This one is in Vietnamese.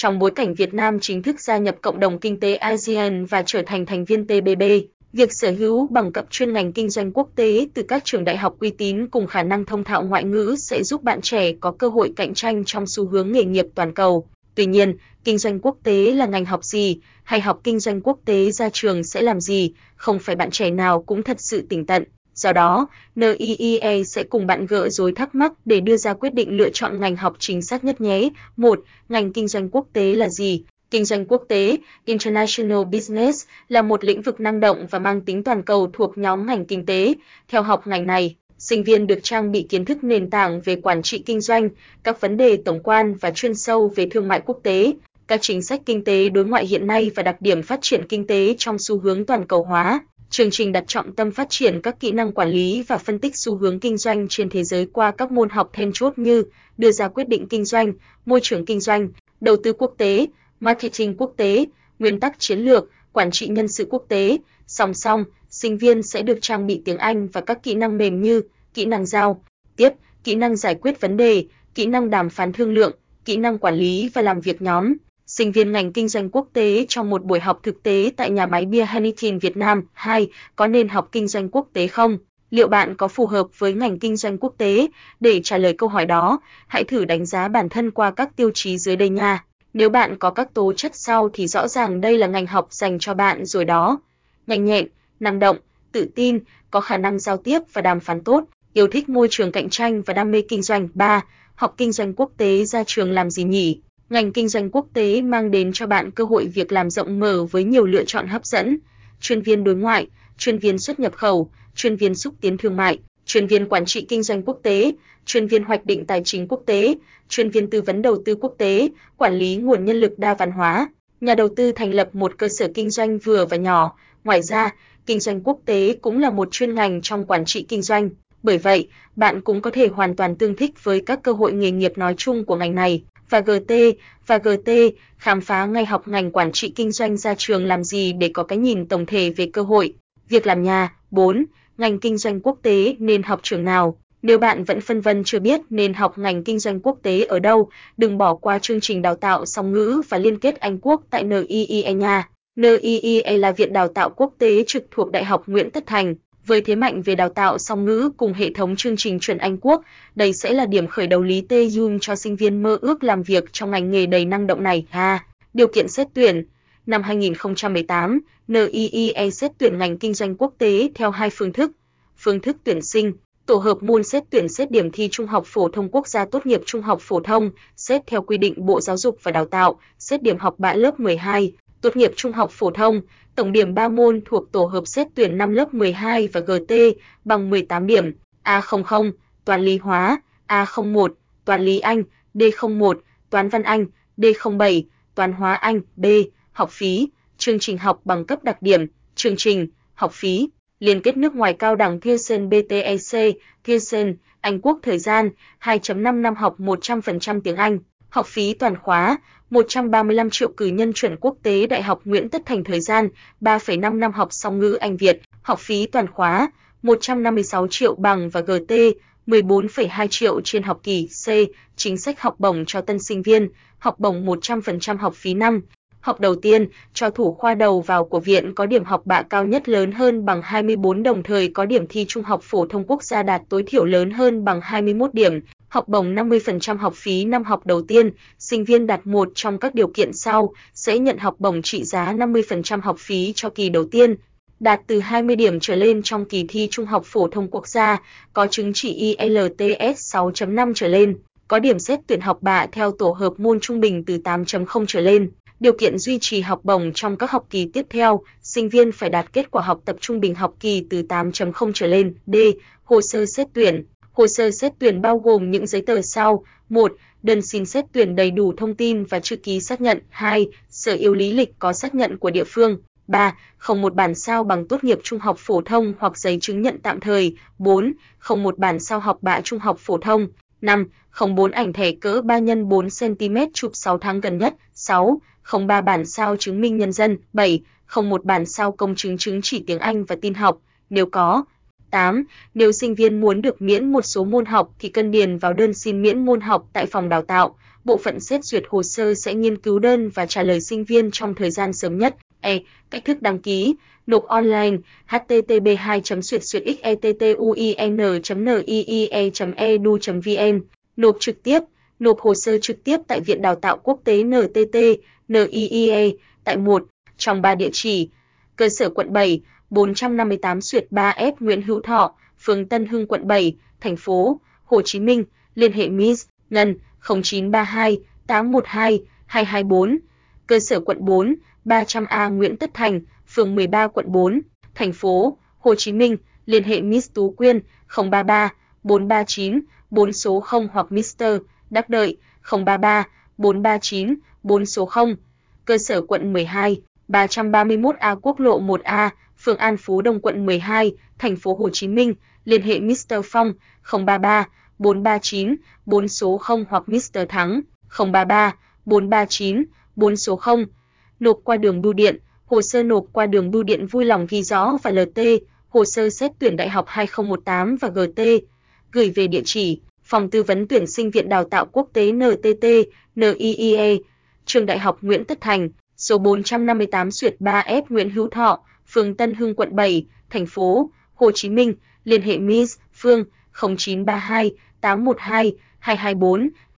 Trong bối cảnh Việt Nam chính thức gia nhập cộng đồng kinh tế ASEAN và trở thành thành viên TPP, việc sở hữu bằng cấp chuyên ngành kinh doanh quốc tế từ các trường đại học uy tín cùng khả năng thông thạo ngoại ngữ sẽ giúp bạn trẻ có cơ hội cạnh tranh trong xu hướng nghề nghiệp toàn cầu. Tuy nhiên, kinh doanh quốc tế là ngành học gì, hay học kinh doanh quốc tế ra trường sẽ làm gì, không phải bạn trẻ nào cũng thật sự tỉnh tận. Do đó, NIEA sẽ cùng bạn gỡ rối thắc mắc để đưa ra quyết định lựa chọn ngành học chính xác nhất nhé. 1. Ngành kinh doanh quốc tế là gì? Kinh doanh quốc tế, International Business, là một lĩnh vực năng động và mang tính toàn cầu thuộc nhóm ngành kinh tế. Theo học ngành này, sinh viên được trang bị kiến thức nền tảng về quản trị kinh doanh, các vấn đề tổng quan và chuyên sâu về thương mại quốc tế, các chính sách kinh tế đối ngoại hiện nay và đặc điểm phát triển kinh tế trong xu hướng toàn cầu hóa. Chương trình đặt trọng tâm phát triển các kỹ năng quản lý và phân tích xu hướng kinh doanh trên thế giới qua các môn học then chốt như đưa ra quyết định kinh doanh, môi trường kinh doanh, đầu tư quốc tế, marketing quốc tế, nguyên tắc chiến lược, quản trị nhân sự quốc tế. Song song, sinh viên sẽ được trang bị tiếng Anh và các kỹ năng mềm như kỹ năng giao, tiếp, kỹ năng giải quyết vấn đề, kỹ năng đàm phán thương lượng, kỹ năng quản lý và làm việc nhóm sinh viên ngành kinh doanh quốc tế trong một buổi học thực tế tại nhà máy bia Heineken Việt Nam. 2. Có nên học kinh doanh quốc tế không? Liệu bạn có phù hợp với ngành kinh doanh quốc tế? Để trả lời câu hỏi đó, hãy thử đánh giá bản thân qua các tiêu chí dưới đây nha. Nếu bạn có các tố chất sau thì rõ ràng đây là ngành học dành cho bạn rồi đó. Nhanh nhẹn, năng động, tự tin, có khả năng giao tiếp và đàm phán tốt, yêu thích môi trường cạnh tranh và đam mê kinh doanh. 3. Học kinh doanh quốc tế ra trường làm gì nhỉ? Ngành kinh doanh quốc tế mang đến cho bạn cơ hội việc làm rộng mở với nhiều lựa chọn hấp dẫn. Chuyên viên đối ngoại, chuyên viên xuất nhập khẩu, chuyên viên xúc tiến thương mại, chuyên viên quản trị kinh doanh quốc tế, chuyên viên hoạch định tài chính quốc tế, chuyên viên tư vấn đầu tư quốc tế, quản lý nguồn nhân lực đa văn hóa. Nhà đầu tư thành lập một cơ sở kinh doanh vừa và nhỏ. Ngoài ra, kinh doanh quốc tế cũng là một chuyên ngành trong quản trị kinh doanh. Bởi vậy, bạn cũng có thể hoàn toàn tương thích với các cơ hội nghề nghiệp nói chung của ngành này và GT và GT khám phá ngay học ngành quản trị kinh doanh ra trường làm gì để có cái nhìn tổng thể về cơ hội, việc làm nhà. 4. Ngành kinh doanh quốc tế nên học trường nào? Nếu bạn vẫn phân vân chưa biết nên học ngành kinh doanh quốc tế ở đâu, đừng bỏ qua chương trình đào tạo song ngữ và liên kết Anh Quốc tại NIEE nha. NIEE là viện đào tạo quốc tế trực thuộc Đại học Nguyễn Tất Thành với thế mạnh về đào tạo song ngữ cùng hệ thống chương trình chuẩn Anh Quốc, đây sẽ là điểm khởi đầu lý tê dung cho sinh viên mơ ước làm việc trong ngành nghề đầy năng động này. Ha, điều kiện xét tuyển Năm 2018, NIEE xét tuyển ngành kinh doanh quốc tế theo hai phương thức. Phương thức tuyển sinh, tổ hợp môn xét tuyển xét điểm thi Trung học phổ thông quốc gia tốt nghiệp trung học phổ thông, xét theo quy định Bộ Giáo dục và Đào tạo, xét điểm học bạ lớp 12, tốt nghiệp trung học phổ thông, tổng điểm 3 môn thuộc tổ hợp xét tuyển năm lớp 12 và GT bằng 18 điểm, A00, toán lý hóa, A01, toán lý Anh, D01, toán văn Anh, D07, toán hóa Anh, B, học phí, chương trình học bằng cấp đặc điểm, chương trình, học phí, liên kết nước ngoài cao đẳng Pearson BTEC, Pearson, Anh Quốc thời gian 2.5 năm học 100% tiếng Anh, học phí toàn khóa 135 triệu cử nhân chuẩn quốc tế Đại học Nguyễn Tất Thành thời gian 3,5 năm học song ngữ Anh Việt, học phí toàn khóa 156 triệu bằng và GT 14,2 triệu trên học kỳ C, chính sách học bổng cho tân sinh viên, học bổng 100% học phí năm. Học đầu tiên, cho thủ khoa đầu vào của viện có điểm học bạ cao nhất lớn hơn bằng 24 đồng thời có điểm thi Trung học phổ thông quốc gia đạt tối thiểu lớn hơn bằng 21 điểm, học bổng 50% học phí năm học đầu tiên, sinh viên đạt một trong các điều kiện sau sẽ nhận học bổng trị giá 50% học phí cho kỳ đầu tiên, đạt từ 20 điểm trở lên trong kỳ thi Trung học phổ thông quốc gia, có chứng chỉ IELTS 6.5 trở lên, có điểm xét tuyển học bạ theo tổ hợp môn trung bình từ 8.0 trở lên. Điều kiện duy trì học bổng trong các học kỳ tiếp theo, sinh viên phải đạt kết quả học tập trung bình học kỳ từ 8.0 trở lên. D. Hồ sơ xét tuyển Hồ sơ xét tuyển bao gồm những giấy tờ sau: 1. Đơn xin xét tuyển đầy đủ thông tin và chữ ký xác nhận. 2. Sở yếu lý lịch có xác nhận của địa phương. 3. Không một bản sao bằng tốt nghiệp trung học phổ thông hoặc giấy chứng nhận tạm thời. 4. Không một bản sao học bạ trung học phổ thông. 5. Không bốn ảnh thẻ cỡ 3 x 4 cm chụp 6 tháng gần nhất. 6. Không ba bản sao chứng minh nhân dân. 7. Không một bản sao công chứng chứng chỉ tiếng Anh và tin học. Nếu có, 8. Nếu sinh viên muốn được miễn một số môn học thì cần điền vào đơn xin miễn môn học tại phòng đào tạo. Bộ phận xét duyệt hồ sơ sẽ nghiên cứu đơn và trả lời sinh viên trong thời gian sớm nhất. E. Cách thức đăng ký nộp online http 2 xuyệt xuyệt xettuin niie edu vn nộp trực tiếp nộp hồ sơ trực tiếp tại Viện Đào tạo Quốc tế NTT, NIEA tại một trong ba địa chỉ. Cơ sở quận 7, 458 Xuyệt 3F Nguyễn Hữu Thọ, phường Tân Hưng quận 7, thành phố Hồ Chí Minh, liên hệ Miss Ngân 0932 812 224. Cơ sở quận 4, 300A Nguyễn Tất Thành, phường 13 quận 4, thành phố Hồ Chí Minh, liên hệ Miss Tú Quyên 033 439 4 số 0 hoặc Mr. Đắc Đợi 033 439 4 số 0. Cơ sở quận 12, 331A Quốc lộ 1A, phường An Phú Đông quận 12, thành phố Hồ Chí Minh, liên hệ Mr. Phong 033 439 4 số 0 hoặc Mr. Thắng 033 439 4 số 0. Nộp qua đường bưu điện, hồ sơ nộp qua đường bưu điện vui lòng ghi rõ và LT, hồ sơ xét tuyển đại học 2018 và GT, gửi về địa chỉ Phòng tư vấn tuyển sinh Viện Đào tạo Quốc tế NTT, NIIE, Trường Đại học Nguyễn Tất Thành, số 458 Duyệt 3F Nguyễn Hữu Thọ, phường Tân Hưng quận 7, thành phố Hồ Chí Minh, liên hệ Miss Phương 0932 812 224